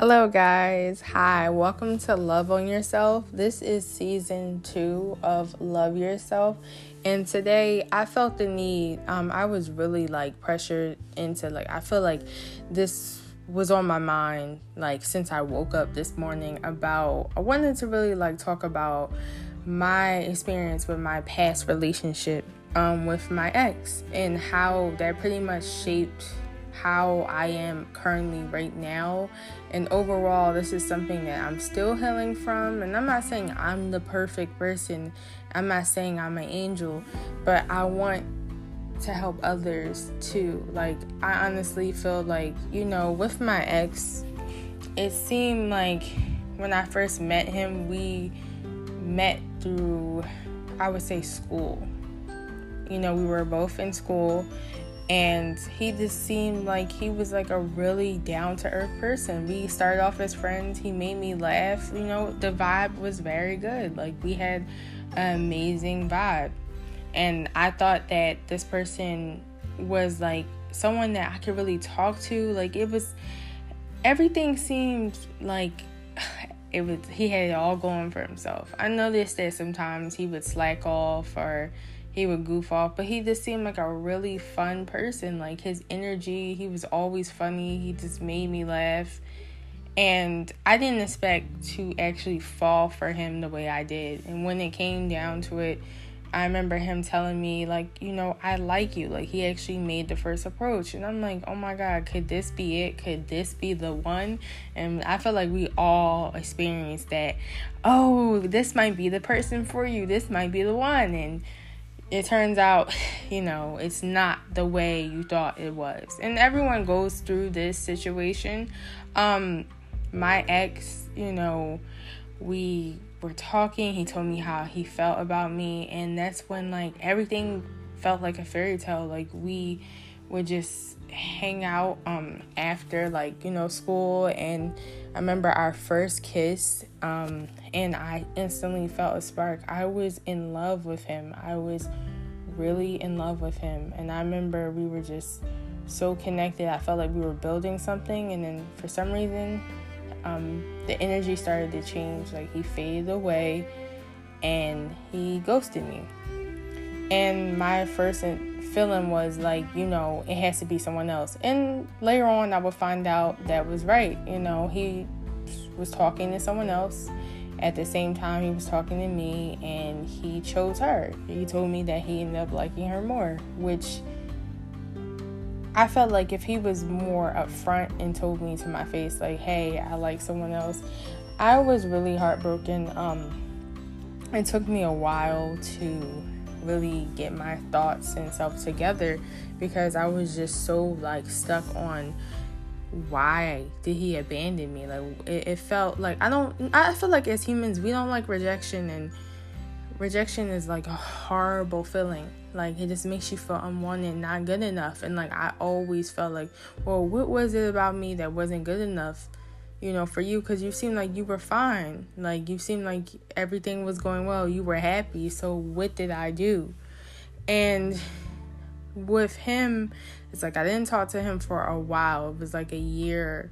Hello, guys. Hi, welcome to Love on Yourself. This is season two of Love Yourself. And today I felt the need, um, I was really like pressured into like, I feel like this was on my mind like since I woke up this morning about, I wanted to really like talk about my experience with my past relationship um, with my ex and how that pretty much shaped how I am currently right now. And overall, this is something that I'm still healing from. And I'm not saying I'm the perfect person, I'm not saying I'm an angel, but I want to help others too. Like, I honestly feel like, you know, with my ex, it seemed like when I first met him, we met through, I would say, school. You know, we were both in school and he just seemed like he was like a really down to earth person. We started off as friends. He made me laugh. You know, the vibe was very good. Like we had an amazing vibe. And I thought that this person was like someone that I could really talk to. Like it was everything seemed like it was he had it all going for himself. I noticed that sometimes he would slack off or he would goof off, but he just seemed like a really fun person. Like his energy, he was always funny. He just made me laugh. And I didn't expect to actually fall for him the way I did. And when it came down to it, I remember him telling me, like, you know, I like you. Like, he actually made the first approach. And I'm like, oh my God, could this be it? Could this be the one? And I feel like we all experienced that. Oh, this might be the person for you. This might be the one. And it turns out, you know, it's not the way you thought it was. And everyone goes through this situation. Um, my ex, you know, we were talking. He told me how he felt about me. And that's when, like, everything felt like a fairy tale. Like, we would just hang out um after like you know school. And i remember our first kiss um and i instantly felt a spark. I was in love with him. I was really in love with him. And i remember we were just so connected. I felt like we were building something. And then for some reason um the energy started to change. Like he faded away and he ghosted me. And my first feeling was like, you know, it has to be someone else. And later on, I would find out that was right. You know, he was talking to someone else. At the same time, he was talking to me, and he chose her. He told me that he ended up liking her more, which I felt like if he was more upfront and told me to my face, like, hey, I like someone else, I was really heartbroken. Um, it took me a while to really get my thoughts and self together because I was just so like stuck on why did he abandon me? Like it, it, felt like i don't i feel like as humans we don't like rejection and rejection is like a horrible feeling. Like it just makes you feel unwanted not good enough. And like i always felt like well what was it about me that wasn't good enough you know, for you because you seemed like you were fine. Like you seemed like everything was going well. You were happy. So what did I do? And with him, it's like I didn't talk to him for a while. It was like a year.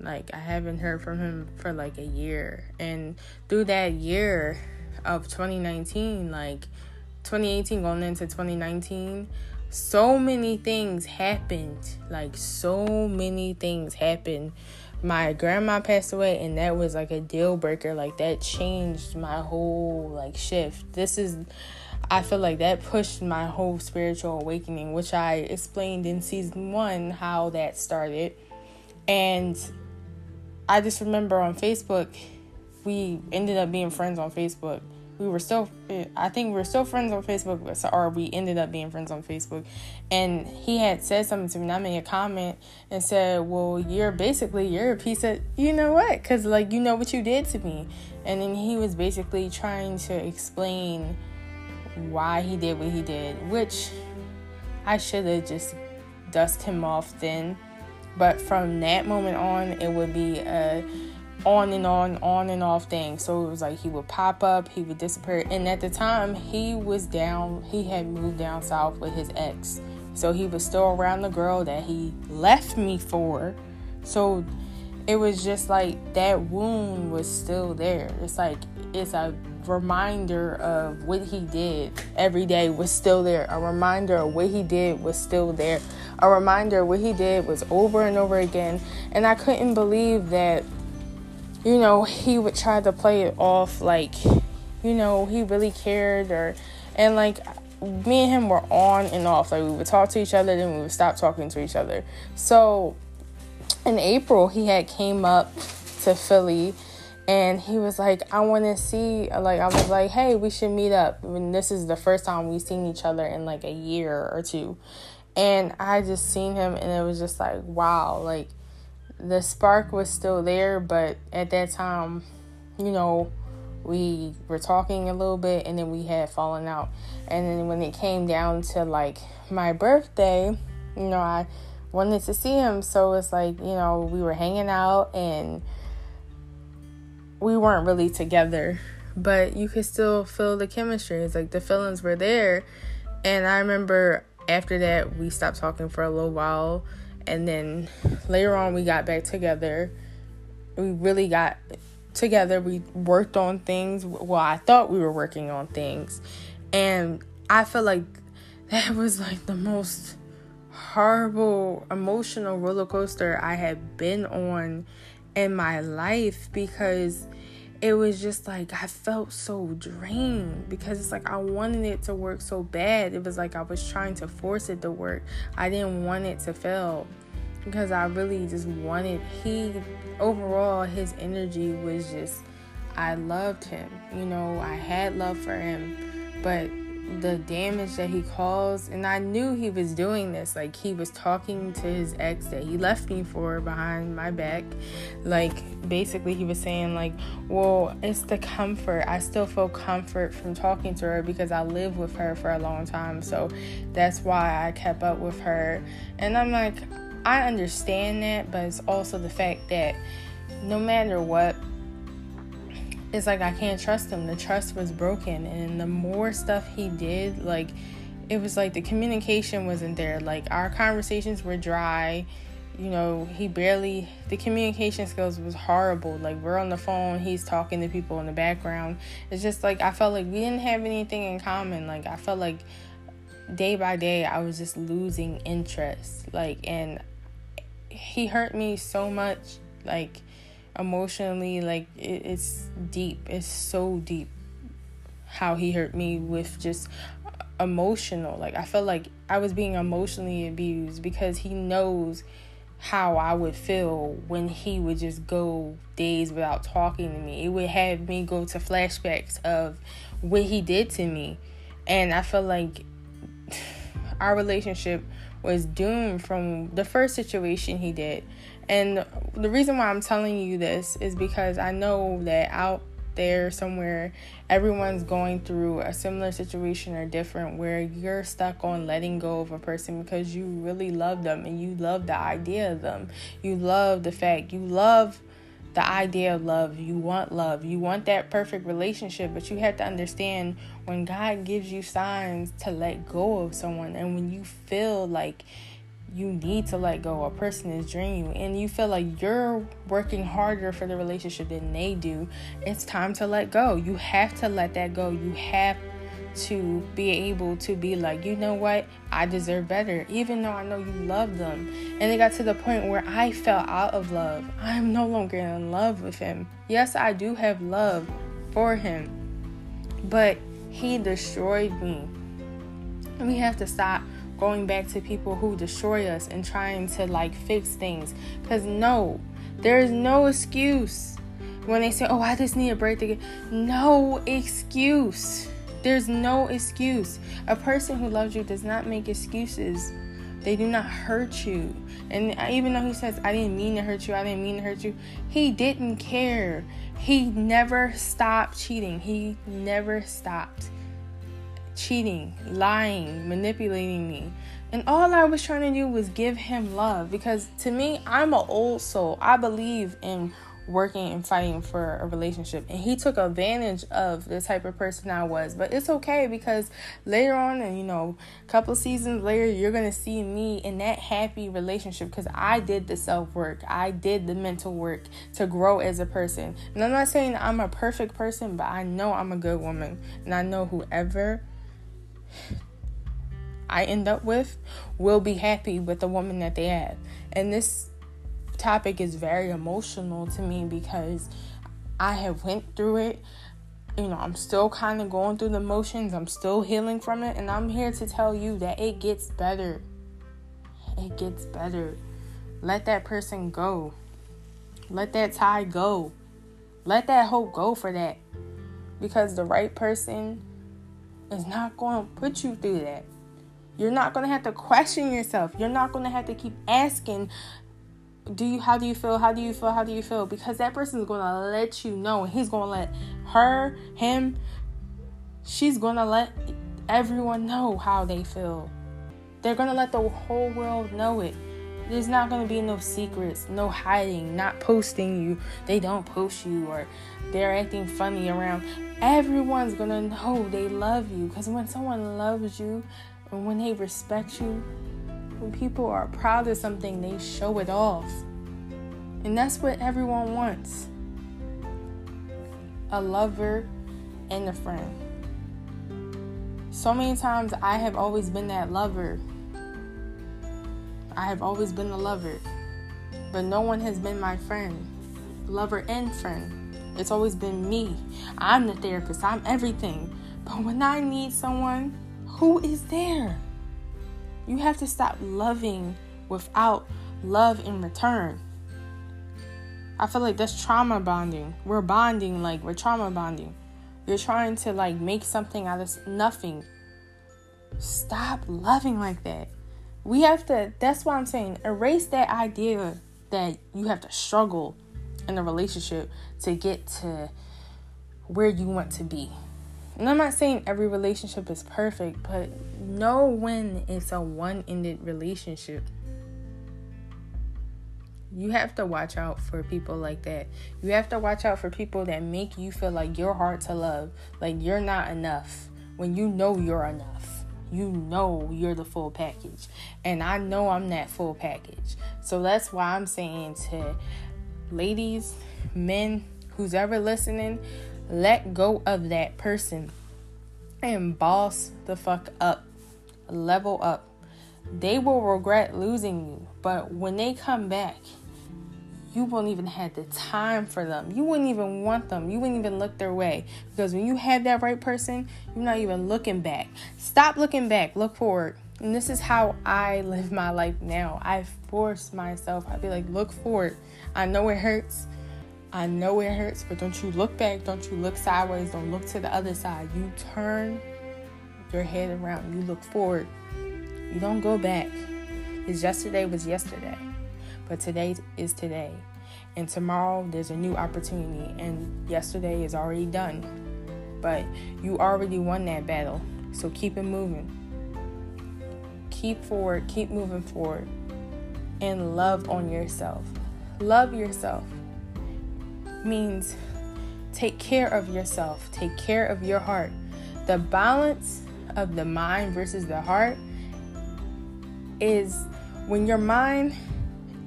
Like I haven't heard from him for like a year. And through that year of 2019, like 2018 going into 2019, so many things happened. Like so many things happened my grandma passed away and that was like a deal breaker. Like that changed my whole like shift. This is i feel like that pushed my whole spiritual awakening which i explained in season one how that started. And i just remember on facebook we ended up being friends on facebook we were still i think we were still friends on facebook or we ended up being friends on facebook. And he had said something to me and i made a comment and said well you're basically you're a piece of you know what? Because like you know what you did to me and then he was basically trying to explain why he did what he did which i should have just dust him off then. But from that moment on it would be a on and on, on and off thing. So it was like he would pop up, he would disappear. And at the time, he was down, he had moved down south with his ex. So he was still around the girl that he left me for. So it was just like that wound was still there. It's like it's a reminder of what he did every day was still there. A reminder of what he did was still there. A reminder what he did was over and over again. And I couldn't believe that, you know, he would try to play it off like, you know, he really cared or, and like, me and him were on and off. Like we would talk to each other, then we would stop talking to each other. So in April, he had came up to Philly and he was like i want to see like i was like hey we should meet up and this is the first time we've seen each other in like a year or two and i just seen him and it was just like wow like the spark was still there but at that time you know we were talking a little bit and then we had fallen out and then when it came down to like my birthday you know i wanted to see him so it's like you know we were hanging out and we weren't really together, but you could still feel the chemistry. It's like the feelings were there. And I remember after that, we stopped talking for a little while. And then later on, we got back together. We really got together. We worked on things. Well, I thought we were working on things. And I feel like that was like the most horrible emotional roller coaster I had been on in my life because it was just like I felt so drained because it's like I wanted it to work so bad. It was like I was trying to force it to work. I didn't want it to fail because I really just wanted he overall his energy was just I loved him. You know, I had love for him, but the damage that he caused and I knew he was doing this. Like he was talking to his ex that he left me for behind my back. Like basically he was saying like well it's the comfort. I still feel comfort from talking to her because I lived with her for a long time. So that's why I kept up with her. And I'm like I understand that but it's also the fact that no matter what it's like I can't trust him. The trust was broken, and the more stuff he did, like it was like the communication wasn't there. Like our conversations were dry. You know, he barely the communication skills was horrible. Like we're on the phone, he's talking to people in the background. It's just like I felt like we didn't have anything in common. Like I felt like day by day I was just losing interest. Like and he hurt me so much. Like emotionally like it, it's deep. It's so deep how he hurt me with just emotional. Like i felt like i was being emotionally abused because he knows how i would feel when he would just go days without talking to me. It would have me go to flashbacks of what he did to me. And i felt like our relationship was doomed from the first situation he did and the reason why I'm telling you this is because I know that out there somewhere everyone's going through a similar situation or different where you're stuck on letting go of a person because you really love them and you love the idea of them. You love the fact you love the idea of love. You want love. You want that perfect relationship, but you have to understand when God gives you signs to let go of someone and when you feel like you need to let go. A person is draining you, and you feel like you're working harder for the relationship than they do. It's time to let go. You have to let that go. You have to be able to be like, you know what, I deserve better, even though I know you love them. And it got to the point where I fell out of love. I'm no longer in love with him. Yes, I do have love for him, but he destroyed me. We have to stop going back to people who destroy us and trying to like fix things. Because no, there is no excuse when they say, Oh, I just need a break. No excuse. There's no excuse. A person who loves you does not make excuses. They do not hurt you. And even though he says, I didn't mean to hurt you, I didn't mean to hurt you, he didn't care. He never stopped cheating. He never stopped cheating, lying, manipulating me. And all I was trying to do was give him love because to me, I'm an old soul. I believe in working and fighting for a relationship. And he took advantage of the type of person I was. But it's okay because later on and you know a couple seasons later you're gonna see me in that happy relationship because I did the self work I did the mental work to grow as a person. And I'm not saying I'm a perfect person but I know I'm a good woman. And I know whoever I end up with will be happy with the woman that they have and this topic is very emotional to me because I have went through it. You know, I'm still kind of going through the motions. I'm still healing from it and I'm here to tell you that it gets better. It gets better. Let that person go. Let that tie go. Let that hope go for that. Because the right person is not going to put you through that. You're not going to have to question yourself. You're not going to have to keep asking do you how do you feel? How do you feel? How do you feel? Because that person is going to let you know he's going to let her him she's going to let everyone know how they feel. They're going to let the whole world know it there's not going to be no secrets no hiding not posting you they don't post you or they're acting funny around everyone's going to know they love you because when someone loves you and when they respect you when people are proud of something, they show it off. And that's what everyone wants a lover and a friend. So many times I have always been that lover. I have always been a lover. But no one has been my friend, lover and friend. It's always been me. I'm the therapist, I'm everything. But when I need someone, who is there? You have to stop loving without love in return. I feel like that's trauma bonding. We're bonding like we're trauma bonding. You're trying to like make something out of nothing. Stop loving like that. We have to, that's why I'm saying, erase that idea that you have to struggle in a relationship to get to where you want to be. And I'm not saying every relationship is perfect, but know when it's a one ended relationship. You have to watch out for people like that. You have to watch out for people that make you feel like you're hard to love, like you're not enough when you know you're enough. You know you're the full package. And I know I'm that full package. So that's why I'm saying to ladies, men, who's ever listening, let go of that person and boss the fuck up. Level up. They will regret losing you, but when they come back, you won't even have the time for them. You wouldn't even want them. You wouldn't even look their way. Because when you have that right person, you're not even looking back. Stop looking back, look forward. And this is how I live my life now. I force myself. I be like, look forward. I know it hurts. I know it hurts, but don't you look back. Don't you look sideways. Don't look to the other side. You turn your head around. You look forward. You don't go back. Because yesterday was yesterday, but today is today. And tomorrow there's a new opportunity, and yesterday is already done. But you already won that battle. So keep it moving. Keep forward, keep moving forward, and love on yourself. Love yourself means take care of yourself, take care of your heart. The balance of the mind versus the heart is when your mind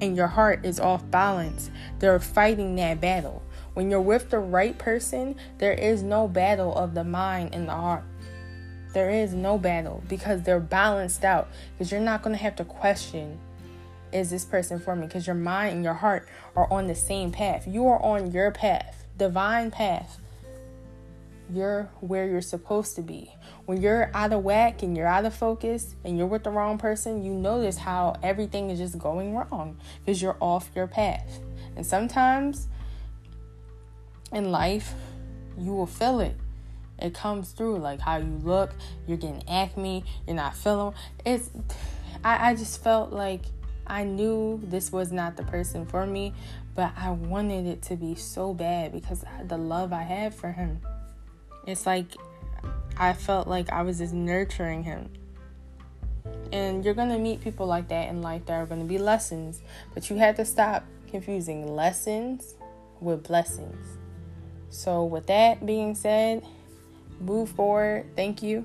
and your heart is off balance, they're fighting that battle. When you're with the right person, there is no battle of the mind and the heart. There is no battle because they're balanced out. Because you're not going to have to question is this person for me? Because your mind and your heart are on the same path. You are on your path, divine path. You're where you're supposed to be. When you're out of whack and you're out of focus and you're with the wrong person, you notice how everything is just going wrong because you're off your path. And sometimes in life, you will feel it. It comes through like how you look, you're getting acne, you're not feeling it's I, I just felt like I knew this was not the person for me, but I wanted it to be so bad because the love I had for him. It's like I felt like I was just nurturing him. And you're going to meet people like that in life that are going to be lessons, but you have to stop confusing lessons with blessings. So, with that being said, move forward. Thank you.